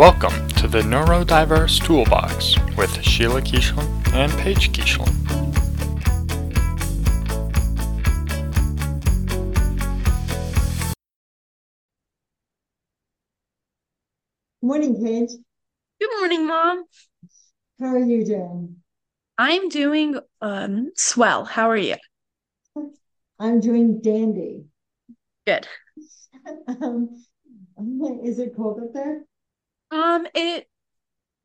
Welcome to the Neurodiverse Toolbox with Sheila Keeshlin and Paige Keeshlin. Morning, Paige. Good morning, Mom. How are you doing? I'm doing um swell. How are you? I'm doing dandy. Good. um, is it cold up there? Um, it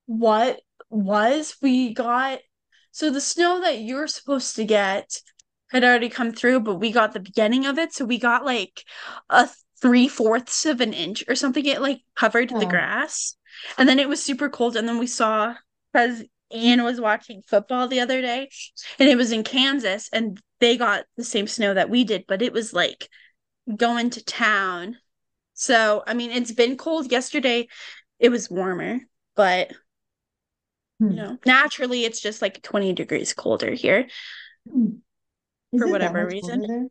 what was we got so the snow that you're supposed to get had already come through, but we got the beginning of it, so we got like a three fourths of an inch or something. It like covered the Oh. grass, and then it was super cold. And then we saw because Ian was watching football the other day, and it was in Kansas, and they got the same snow that we did, but it was like going to town. So I mean, it's been cold. Yesterday, it was warmer, but Hmm. you know, naturally, it's just like twenty degrees colder here. Hmm. For whatever reason.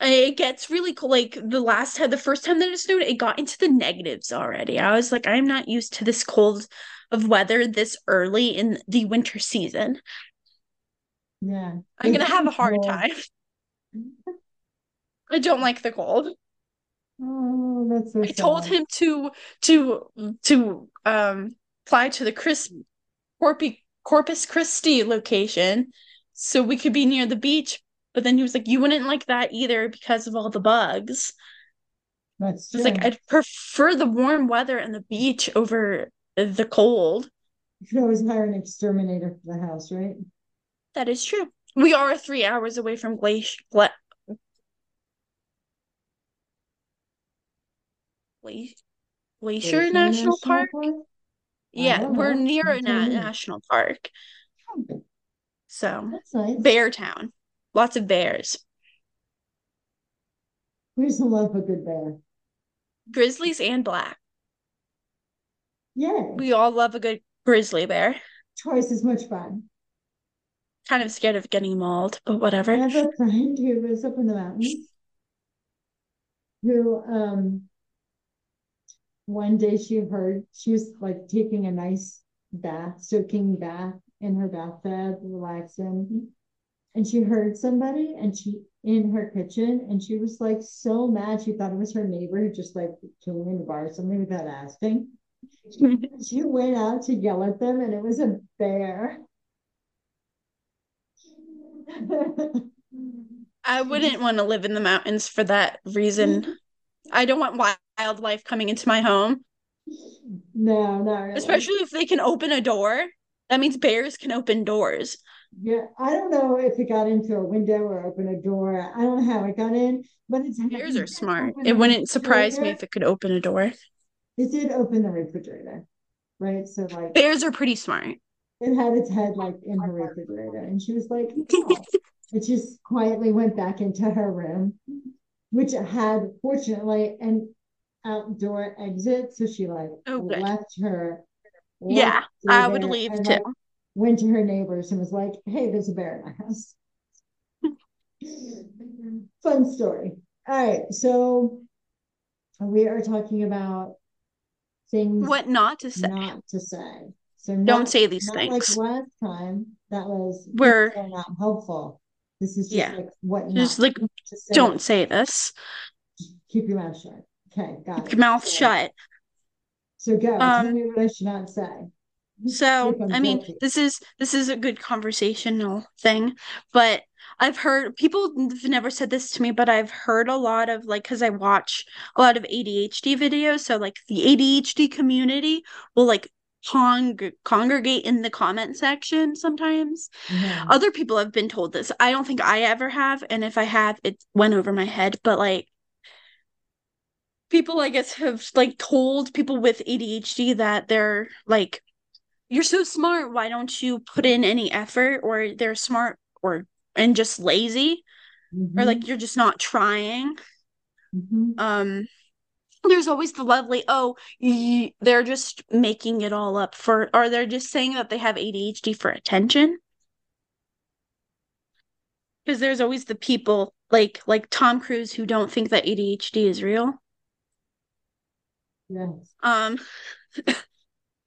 It gets really cold. Like the last time, the first time that it snowed, it got into the negatives already. I was like, I'm not used to this cold of weather this early in the winter season. Yeah. I'm gonna have a hard cold. time. I don't like the cold. Oh, that's so I told him to to to um fly to the Chris Corpi, Corpus Christi location so we could be near the beach. But then he was like, "You wouldn't like that either because of all the bugs." That's I like, "I'd prefer the warm weather and the beach over the cold." You could always hire an exterminator for the house, right? That is true. We are three hours away from Glacier Glacier Glacier National Park. Yeah, we're know. near a na- national park. Oh, So, nice. Bear Town. Lots of bears. We just love a good bear. Grizzlies and black. Yeah. We all love a good grizzly bear. Twice as much fun. Kind of scared of getting mauled, but whatever. I have a friend who lives up in the mountains who um one day she heard she was like taking a nice bath, soaking bath in her bathtub, relaxing. And she heard somebody and she in her kitchen and she was like so mad. She thought it was her neighbor who just like came in to borrow something without asking. She went out to yell at them and it was a bear. I wouldn't want to live in the mountains for that reason. I don't want wildlife coming into my home, No, not really. especially if they can open a door. That means bears can open doors. Yeah, I don't know if it got into a window or open a door. I don't know how it got in, but it's Bears are smart. It wouldn't surprise me if it could open a door. It did open the refrigerator, right? So like Bears are pretty smart. it had its head like in her refrigerator, and she was like, "Oh." it just quietly went back into her room, which had fortunately an outdoor exit. So she like Oh, left her. Yeah, left her I would leave and, too. like, went to her neighbors and was like, "Hey, there's a bear in my house." Fun story. All right, so we are talking about things What not to say? not to say. So Don't say these not things. like last time. That was We're- not helpful. This is just Yeah. like what Just like, say. don't say this. keep your mouth shut. Okay, got Keep it. your mouth So- shut. So go. Tell Um, me what I should not say. So, I'm I mean, guilty. this is this is a good conversational thing, but I've heard people have never said this to me, but I've heard a lot of like because I watch a lot of ADHD videos, so like the ADHD community will like cong- congregate in the comment section sometimes. Yeah. Other people have been told this. I don't think I ever have, and if I have, it went over my head, but like people I guess have like told people with ADHD that they're like you're so smart, why don't you put in any effort or they're smart or and just lazy or like you're just not trying. Mhm. Um there's always the lovely oh y- they're just making it all up for or they're just saying that they have ADHD for attention. Because there's always the people like like Tom Cruise who don't think that ADHD is real. Yes. Um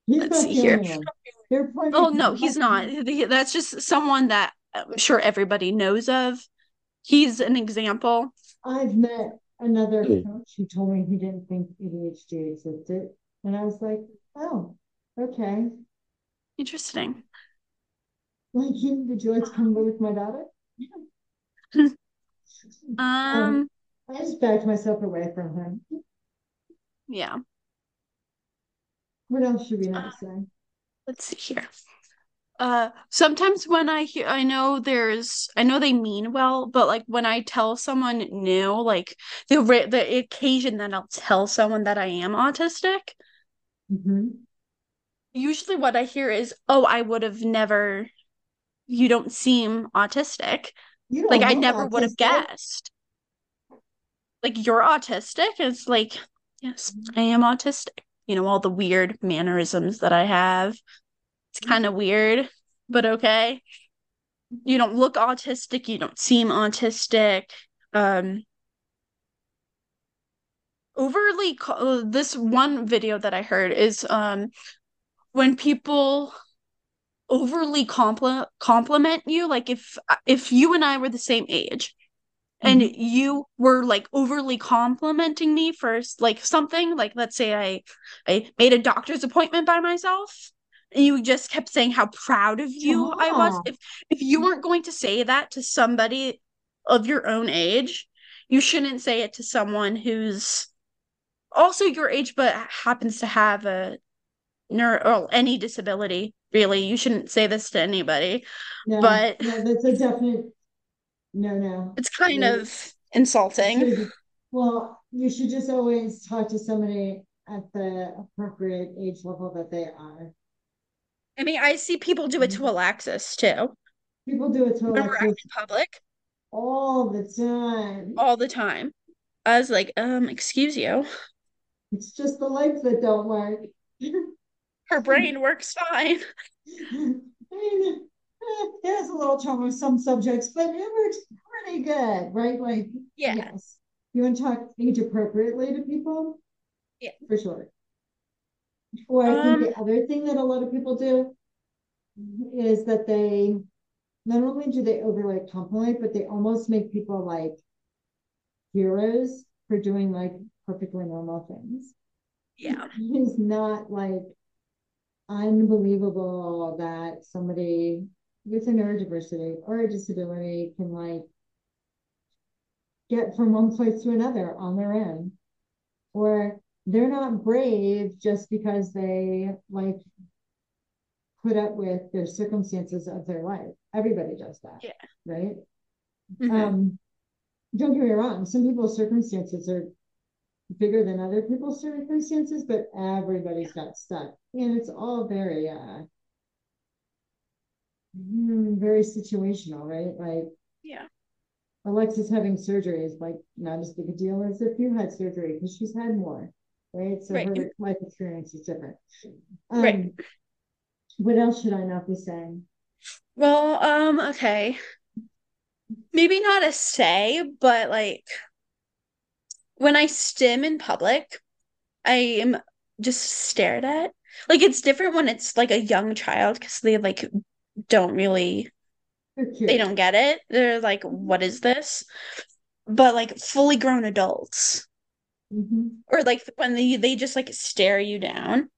He's Let's see here. only one. There are plenty Oh no, he's not. He- That's just someone that I'm sure everybody knows of. He's an example. I've met another coach who told me he didn't think ADHD existed. And I was like, oh, okay. Interesting. Like, would you like to come live with my daughter? Yeah. Um, I just backed myself away from him. yeah. What else should we not say? Let's see here. Uh, sometimes when I hear, I know there's, I know they mean well, but like when I tell someone new, like the ra- the occasion that I'll tell someone that I am autistic, hmm usually what I hear is, "Oh, I would have never. You don't seem autistic. Don't like I never would have guessed. Like you're autistic." It's like, yes, I am autistic. You know, all the weird mannerisms that I have. It's kind of weird, but okay. You don't look autistic, you don't seem autistic. Um overly co- uh, this one video that I heard is um when people overly compli compliment you like if if you and I were the same age and Mhm. you were like overly complimenting me for like something like let's say I I made a doctor's appointment by myself and you just kept saying how proud of you I was Ah. if if you weren't going to say that to somebody of your own age you shouldn't say it to someone who's also your age but happens to have a neuro or any disability really you shouldn't say this to anybody No, But- no, that's a definite no, no. it's kind of insulting Well, you should just always talk to somebody at the appropriate age level that they are. I mean, I see people do it to Alexis too. People do it to Remember Alexis in public all the time. all the time. I was like, um, excuse you. It's just the legs that don't work. Her brain works fine. I mean, it has a little trouble with some subjects, but it works pretty good, right? Like, Yeah. yes. You want to talk age appropriately to people? Yeah. For sure. Or I think um, the other thing that a lot of people do is that they not only do they overly like, compliment, but they almost make people like heroes for doing like perfectly normal things. Yeah. It is not like unbelievable that somebody with a neurodiversity or a disability can like get from one place to another on their own. Or they're not brave just because they like put up with their circumstances of their life. Everybody does that. Yeah. Right. Mhm. Um, don't get me wrong, some people's circumstances are bigger than other people's circumstances, but everybody's got stuff. And it's all very uh hmm, very situational, right? Like Yeah. Alexis having surgery is like not as big a deal as if you had surgery because she's had more, right? So Right. her life experience is different. Right. Um, what else should I not be saying? Well, um, okay. Maybe not a say, but like when I stim in public, I am just stared at. Like it's different when it's like a young child because they like don't really they don't get it. They're like, what is this? But like fully grown adults, Mhm. or like when they they just like stare you down,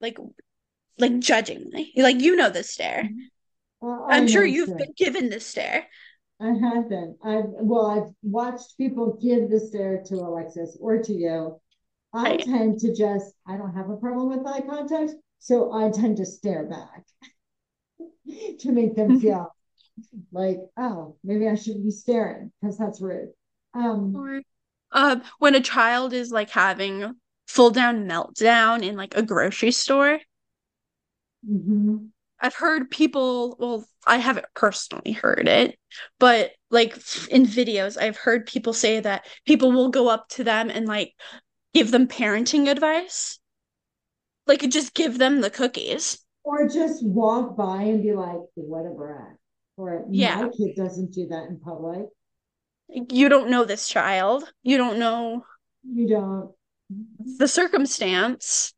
like like judgingly. Like you know the stare. Well, I I'm sure you've been given the stare. I have been. I've well, I've watched people give the stare to Alexis or to you. I Right. tend to just I don't have a problem with eye contact, so I tend to stare back to make them feel like, oh, maybe I shouldn't be staring because that's rude. Um, Or uh, when a child is like having full down meltdown in like a grocery store. mhm. I've heard people, well, I haven't personally heard it, but like in videos, I've heard people say that people will go up to them and like give them parenting advice. Like just give them the cookies. Or just walk by and be like, what a brat. Or Yeah. my kid doesn't do that in public. You don't know this child. You don't know. You don't. the circumstance.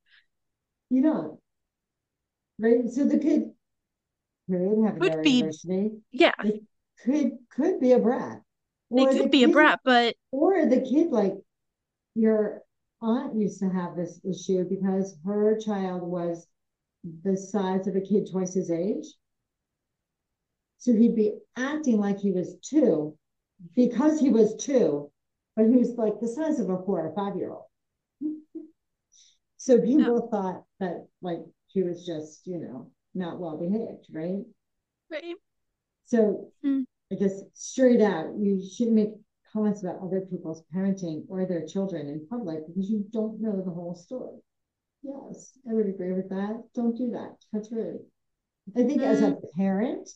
You don't. Right? So the kid could have Could be- university, Yeah, could could be a brat. they Or the could be a brat, but Or the kid, like your aunt used to have this issue because her child was the size of a kid twice his age. So he'd be acting like he was two because he was two, but he was like the size of a four or five year old. So people thought that like he was just, you know, not well behaved, right? right. So Hmm. I guess straight out, you shouldn't make comments about other people's parenting or their children in public because you don't know the whole story. Yes, I would agree with that. Don't do that. That's rude. I think as a parent,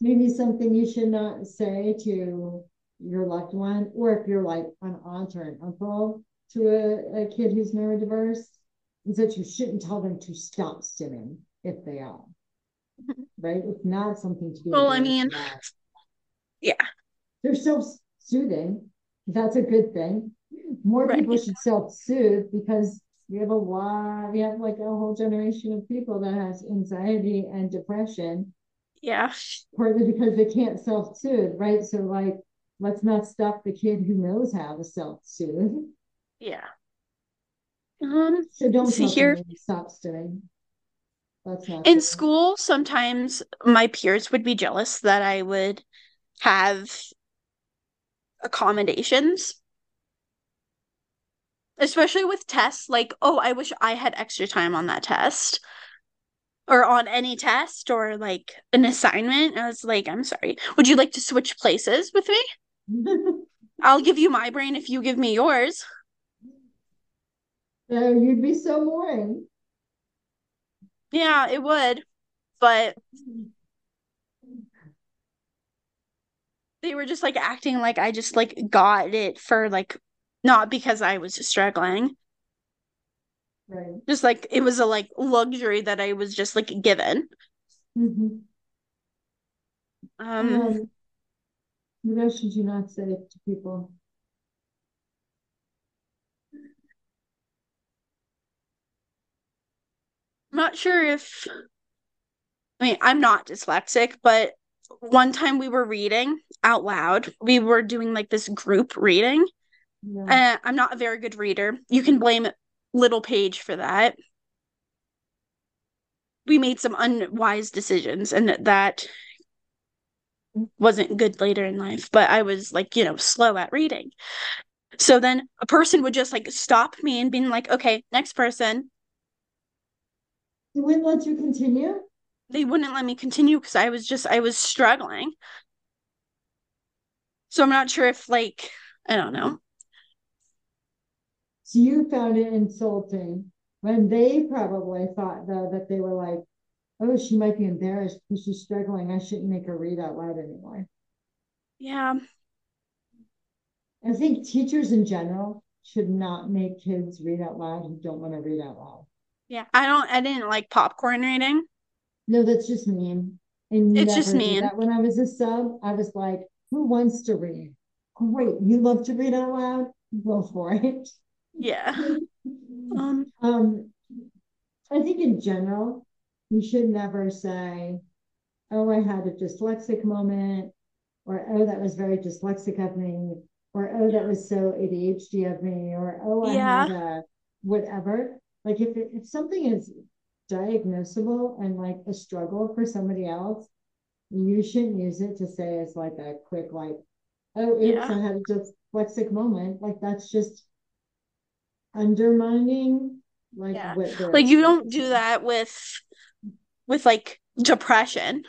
maybe something you should not say to your loved one, or if you're like an aunt or an uncle to a, a kid who's neurodiverse, is that you shouldn't tell them to stop stimming if they are. Mm-hmm. Right? It's not something to be. Well, I mean, yeah. they're self-soothing. That's a good thing. More Right. people should self-soothe because we have a lot, we have like a whole generation of people that has anxiety and depression, Yeah. partly because they can't self-soothe, right? So like, let's not stop the kid who knows how to self-soothe. Yeah. Um, So don't See here. stop. That's not. in school, sometimes my peers would be jealous that I would have accommodations. Especially with tests, like, oh, I wish I had extra time on that test. Or on any test or like an assignment. I was like, I'm sorry. Would you like to switch places with me? I'll give you my brain if you give me yours. So you'd be so boring. Yeah, it would. But they were just like acting like I just like got it for like not because I was struggling. Right. Just like it was a like luxury that I was just like given. Mhm. Um Um, what else should you not say to people? I'm not sure if I mean, I'm not dyslexic, but one time we were reading out loud. We were doing like this group reading. Yeah. Uh, I'm not a very good reader. You can blame Little Paige for that. We made some unwise decisions, and that wasn't good later in life. But I was like, you know, slow at reading. So then a person would just like stop me and being like, okay, next person. They wouldn't let you continue? They wouldn't let me continue because I was just, I was struggling. So I'm not sure if, like, I don't know. So you found it insulting when they probably thought though that they were like, oh, she might be embarrassed because she's struggling. I shouldn't make her read out loud anymore. Yeah. I think teachers in general should not make kids read out loud who don't want to read out loud. Yeah. I don't, I didn't like popcorn reading. No, that's just mean. I It's just mean. That when I was a sub, I was like, who wants to read? Great, you love to read out loud? Go for it. Yeah. Um, Um, I think in general, you should never say, oh, I had a dyslexic moment, or oh, that was very dyslexic of me, or oh, that was so ADHD of me, or oh, I had a whatever. Like if if something is diagnosable and like a struggle for somebody else, you shouldn't use it to say it's like a quick like, oh, Yeah. I had a dyslexic moment. Like that's just undermining like Yeah. what like you don't do that with with like depression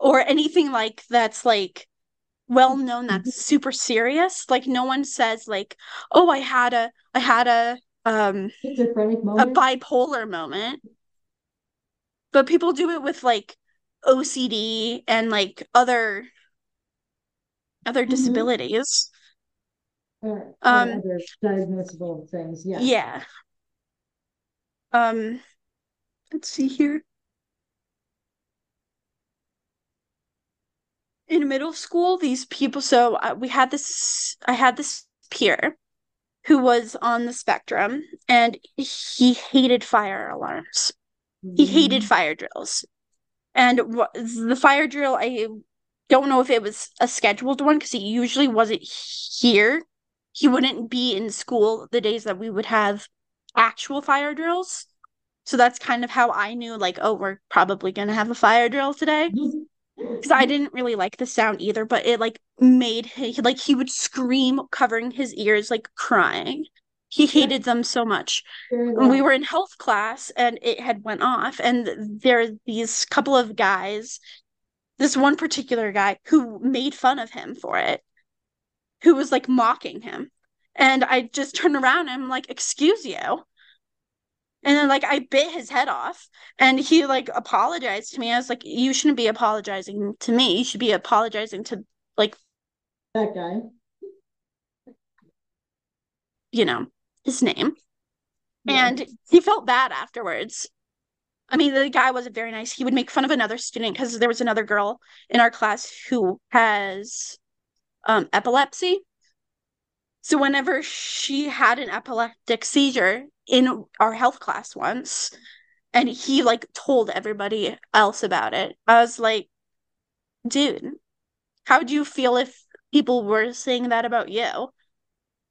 or anything like that's like well known that's mm-hmm. super serious like no one says like oh i had a i had a um a bipolar moment but people do it with like ocd and like other other Mhm. disabilities or, or um, other diagnosable things. Yeah. yeah um let's see here in middle school these people so uh, we had this i had this peer who was on the spectrum and he hated fire alarms. He hated Mhm. fire drills. And the fire drill, I don't know if it was a scheduled one because he usually wasn't here. He wouldn't be in school the days that we would have actual fire drills. So that's kind of how I knew, like, oh, we're probably going to have a fire drill today. Because I didn't really like the sound either, but it like made he like he would scream, covering his ears, like crying. He hated them so much. We were in health class and it had went off and there are these couple of guys this one particular guy who made fun of him for it who was like mocking him and i just turned around and i'm like excuse you and then like i bit his head off and he like apologized to me i was like you shouldn't be apologizing to me you should be apologizing to like That guy. you know his name Yeah. and he felt bad afterwards. I mean, the guy wasn't very nice. He would make fun of another student because there was another girl in our class who has um, epilepsy. So whenever she had an epileptic seizure in our health class once, and he like told everybody else about it, I was like, dude, how would you feel if people were saying that about you?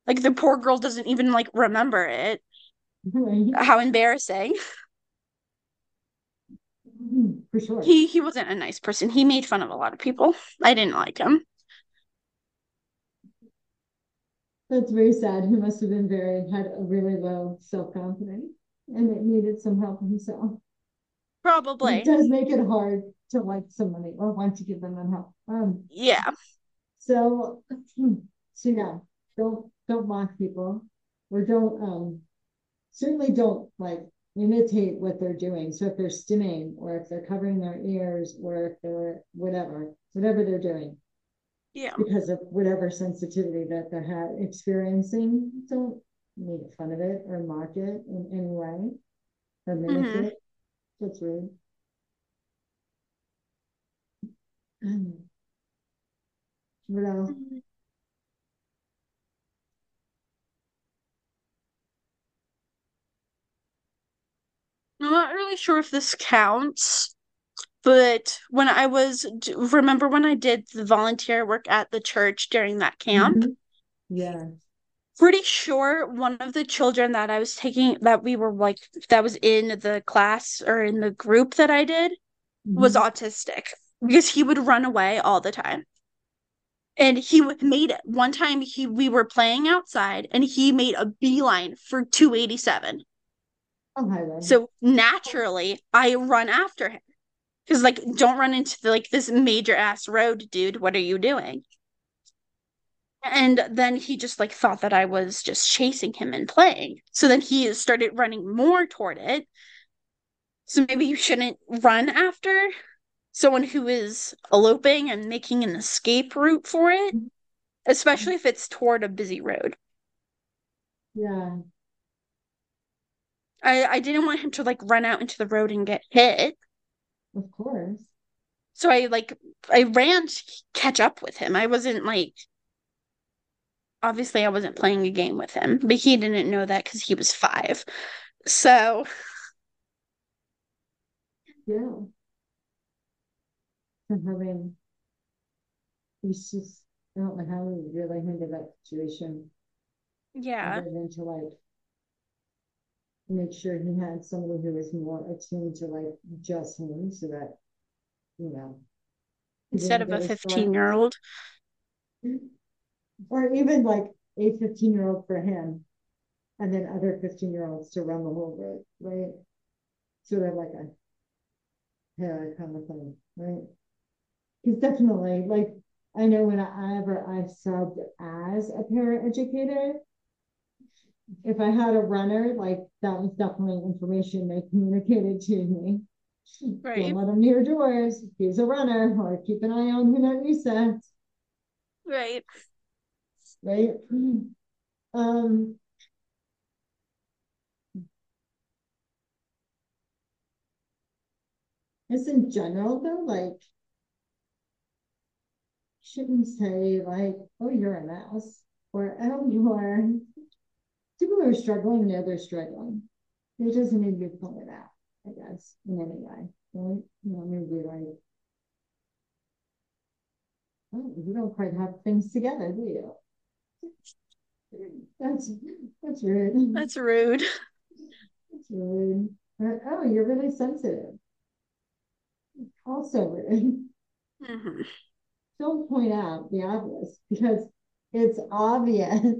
Like the poor girl doesn't even like remember it. Right. How embarrassing. Mm-hmm. For sure. He he wasn't a nice person. He made fun of a lot of people. I didn't like him. That's very sad. He must have been very, had a really low self-confidence and it needed some help himself. Probably. It does make it hard to like somebody or want to give them that help. Um, Yeah. so, so yeah, don't, don't mock people or don't, um, certainly don't like imitate what they're doing. So if they're stimming or if they're covering their ears or if they're whatever, whatever they're doing, Yeah. because of whatever sensitivity that they're ha- experiencing, don't make fun of it or mock it in any way or mimic Mhm. it. That's rude. Um, What else? I'm not really sure if this counts, but when I was remember when I did the volunteer work at the church during that camp, Mhm. Yeah. pretty sure one of the children that I was taking that we were like that was in the class or in the group that I did was Mhm. autistic because he would run away all the time. And he made it one time he we were playing outside and he made a beeline for 287. Oh, hi, So naturally I run after him. Cuz like don't run into the, like this major ass road, dude. What are you doing? And then he just like thought that I was just chasing him and playing. So then he started running more toward it. So maybe you shouldn't run after someone who is eloping and making an escape route for it, especially if it's toward a busy road. Yeah. I, I didn't want him to like run out into the road and get hit. Of course. So I like I ran to catch up with him. I wasn't like obviously I wasn't playing a game with him, but he didn't know that because he was five. So Yeah. And mean, he's just, I don't know how we really handle that situation. yeah. Other than to like make sure he had somebody who was more attuned to like just him so that, you know. Instead of a 15 year old. Mm-hmm. Or even like a fifteen year old for him. And then other fifteen year olds to run the whole road, right? Sort of like a hair kind of thing, right? Cause definitely, like, I know whenever I ever I subbed as a paraeducator, if I had a runner, like that was definitely information they communicated to me. Right. Don't let him near doors. He's a runner, or keep an eye on him at recess, Right. right? Um. Just in general, though, like, shouldn't say like, "Oh, you're a mouse," or "Oh, you're." People who are struggling know they're struggling. It doesn't need to be pointed out, I guess, in any way. Right? You know, maybe like, oh, you don't quite have things together, do you? That's that's rude. That's rude. That's rude. Oh, you're really sensitive. Also rude. Mhm. Don't point out the obvious because it's obvious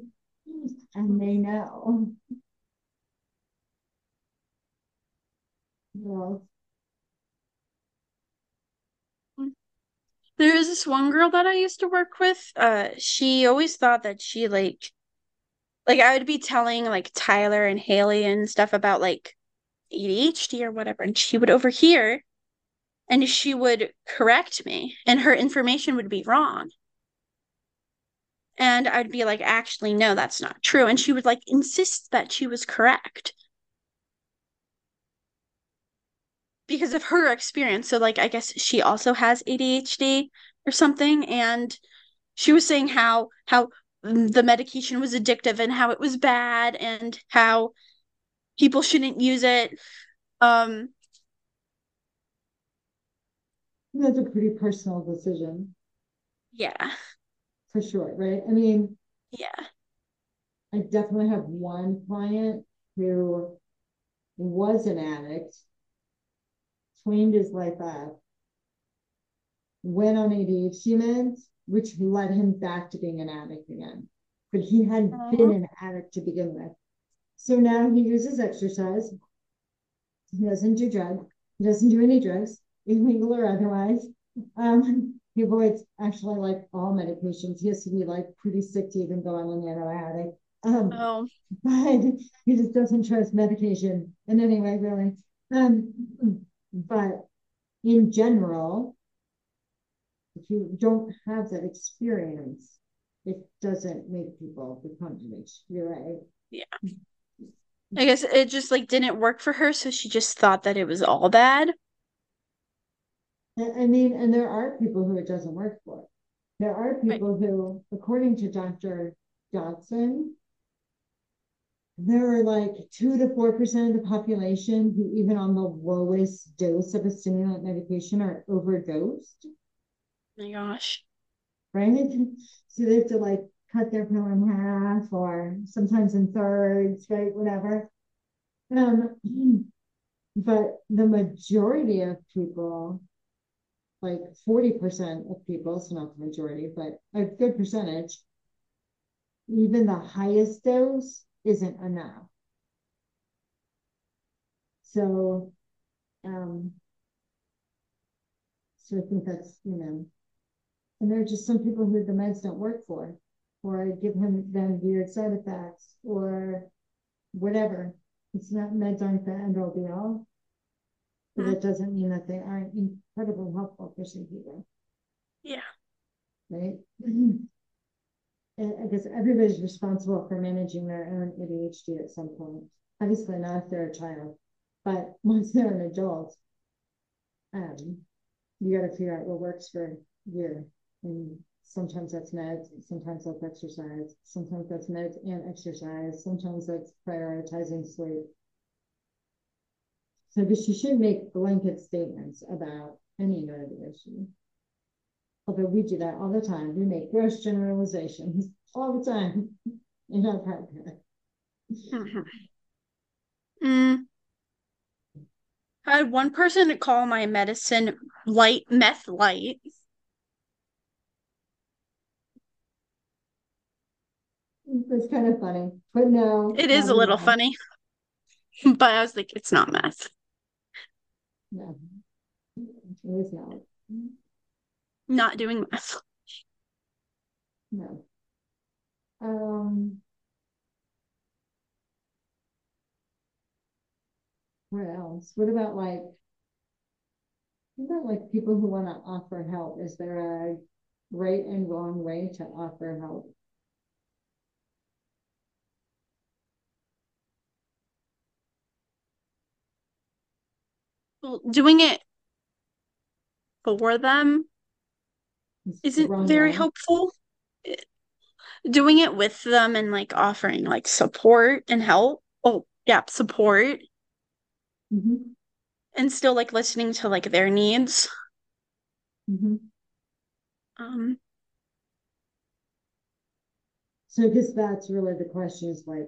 and they know. Well, There was this one girl that I used to work with. Uh, she always thought that she like, like I would be telling like Tyler and Haley and stuff about like ADHD or whatever, and she would overhear, and she would correct me, and her information would be wrong. And I'd be like, actually, no, that's not true. And she would like insist that she was correct. because of her experience. So like I guess she also has ADHD or something and she was saying how how the medication was addictive and how it was bad and how people shouldn't use it. Um that's a pretty personal decision yeah. For sure, right? I mean, Yeah. I definitely have one client who was an addict, cleaned his life up, went on ADHD meds, which led him back to being an addict again. But he hadn't Aw. been an addict to begin with. So now he uses exercise. He doesn't do drugs. He doesn't do any drugs, illegal or otherwise. Um, he avoids actually like all medications. He has to be like pretty sick to even go on an antibiotic. Um, Oh. but he just doesn't trust medication in any way, really. Um, but in general, if you don't have that experience, it doesn't make people become addict. You're right. Yeah. I guess it just like didn't work for her, so she just thought that it was all bad. I mean, and there are people who it doesn't work for. There are Right. people who, according to Dr. Dodson, there are like two to four percent of the population who, even on the lowest dose of a stimulant medication, are overdosed, Oh my gosh. right? So they have to like cut their pill in half or sometimes in thirds, right? Whatever. Um, but the majority of people like forty percent of people, so not the majority, but a good percentage, even the highest dose isn't enough. So, um, so I think that's, you know, and there are just some people who the meds don't work for, or give him then weird side effects, or whatever. It's not meds aren't the end all be all. But that doesn't mean that they aren't incredibly helpful for some people, Yeah. right? I guess everybody's responsible for managing their own ADHD at some point. Obviously not if they're a child, but once they're an adult, um, you gotta figure out what works for you. And sometimes that's meds, sometimes that's exercise, sometimes that's meds and exercise, sometimes that's prioritizing sleep. So, because you should make blanket statements about any nerve issue. Although we do that all the time, we make gross generalizations all the time in our podcast. Mm. I had one person to call my medicine light meth light. It's kind of funny, but no. It is a little funny. But I was like, it's not meth. No. It is not, Not doing math. no. Um. What else? What about like? What about like people who want to offer help? Is there a right and wrong way to offer help? Doing it for them Is the isn't wrong very way? helpful. doing it with them and like offering like support and help. Oh, yeah, support Mhm, and still like listening to like their needs. mhm. Um, So I guess that's really the question is like,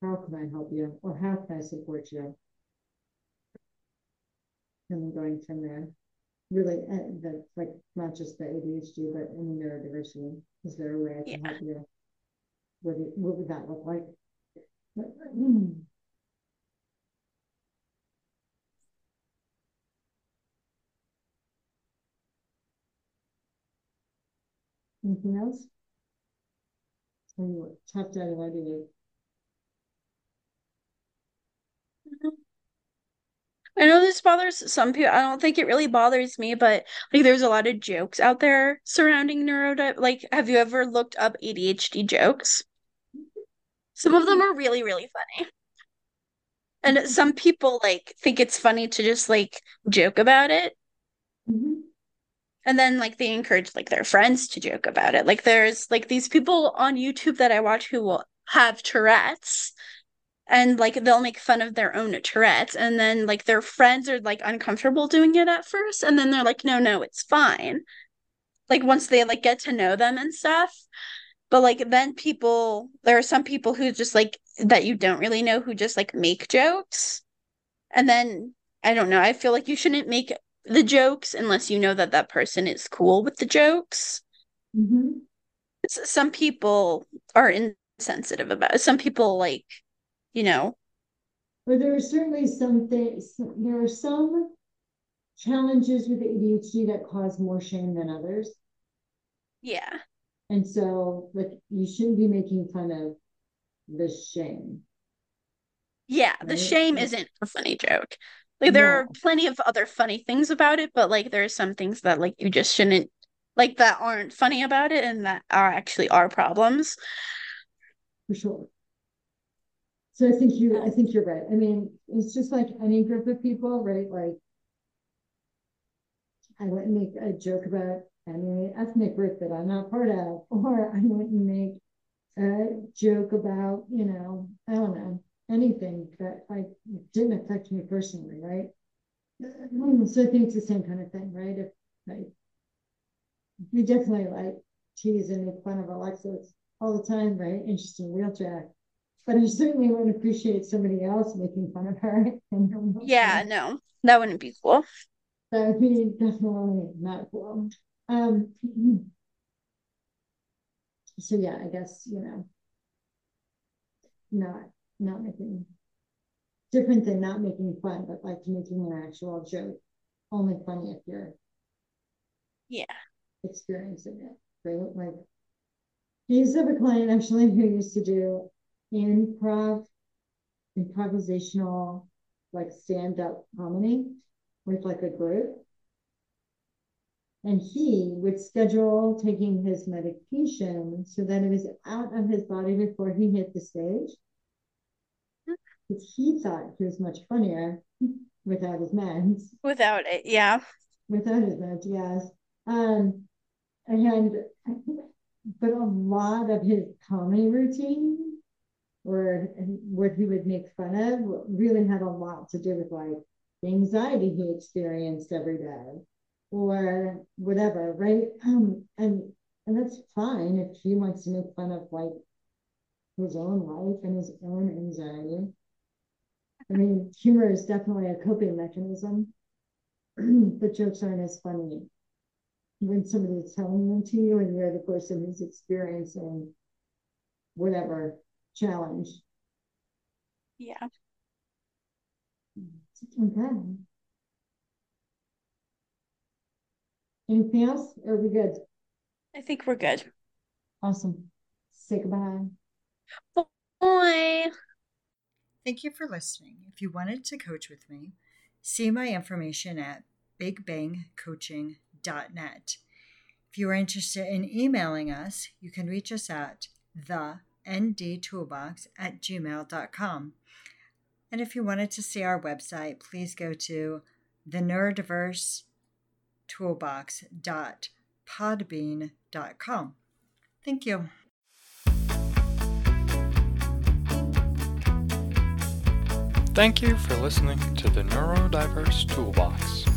how can I help you or how can I support you? And going from there, really, uh, that's like not just the ADHD, but any neurodiversity. Is there a way I can Yeah. help you? What, do- what would that look like? Anything else? Tell you what, tough day, what do you? I know this bothers some people. I don't think it really bothers me, but like there's a lot of jokes out there surrounding neurodi like have you ever looked up ADHD jokes? Some of them are really, really funny. And some people like think it's funny to just like joke about it. Mhm. And then like they encourage like their friends to joke about it. Like there's like these people on YouTube that I watch who will have Tourette's and like they'll make fun of their own Tourette's and then like their friends are like uncomfortable doing it at first and then they're like no no it's fine. Like once they like get to know them and stuff. But like then people there are some people who just like that you don't really know who just like make jokes. And then I don't know, I feel like you shouldn't make the jokes unless you know that that person is cool with the jokes. Mhm. Some people are insensitive about it. Some people like, you know, But there are certainly some things, there are some challenges with ADHD that cause more shame than others. yeah. And so, like, you shouldn't be making fun of the shame. Yeah, the shame isn't a funny joke. Like there are plenty of other funny things about it, but like there are some things that like you just shouldn't like that aren't funny about it and that are actually are problems. For sure. So I think you, I think you're right. I mean, it's just like any group of people, right? Like, I wouldn't make a joke about any ethnic group that I'm not part of, or I wouldn't make a joke about, you know, I don't know, anything that like didn't affect me personally, right? Mm, So I think it's the same kind of thing, right? If like we definitely like tease and make fun of Alexis all the time, right? Interesting wheelchair. But I certainly wouldn't appreciate somebody else making fun of her. in her wheelchair. Yeah, no, that wouldn't be cool. That would be definitely not cool. Um, so yeah, I guess, you know, not, not making, different than not making fun, but like making an actual joke. Only funny if you're Yeah. experiencing it, right? Like, I used to have a client actually who used to do improv, improvisational, like stand-up comedy with like a group. And he would schedule taking his medication so that it was out of his body before he hit the stage. Because he thought he was much funnier without his meds Without it, yeah. without his meds, yes. Um, and but a lot of his comedy routine or what he would make fun of really had a lot to do with like the anxiety he experienced every day or whatever, right? Um, and and that's fine if he wants to make fun of like his own life and his own anxiety. I mean, humor is definitely a coping mechanism, but jokes aren't as funny when somebody is telling them to you and you're the person who's experiencing whatever challenge. Yeah. Okay. Anything else? Are we good? I think we're good. Awesome. Say goodbye. Bye. Thank you for listening. If you wanted to coach with me, see my information at bigbangcoaching.net. If you are interested in emailing us, you can reach us at the ndtoolbox at gmail.com. And if you wanted to see our website, please go to the neurodiverse toolbox.podbean.com. Thank you. Thank you for listening to the Neurodiverse Toolbox.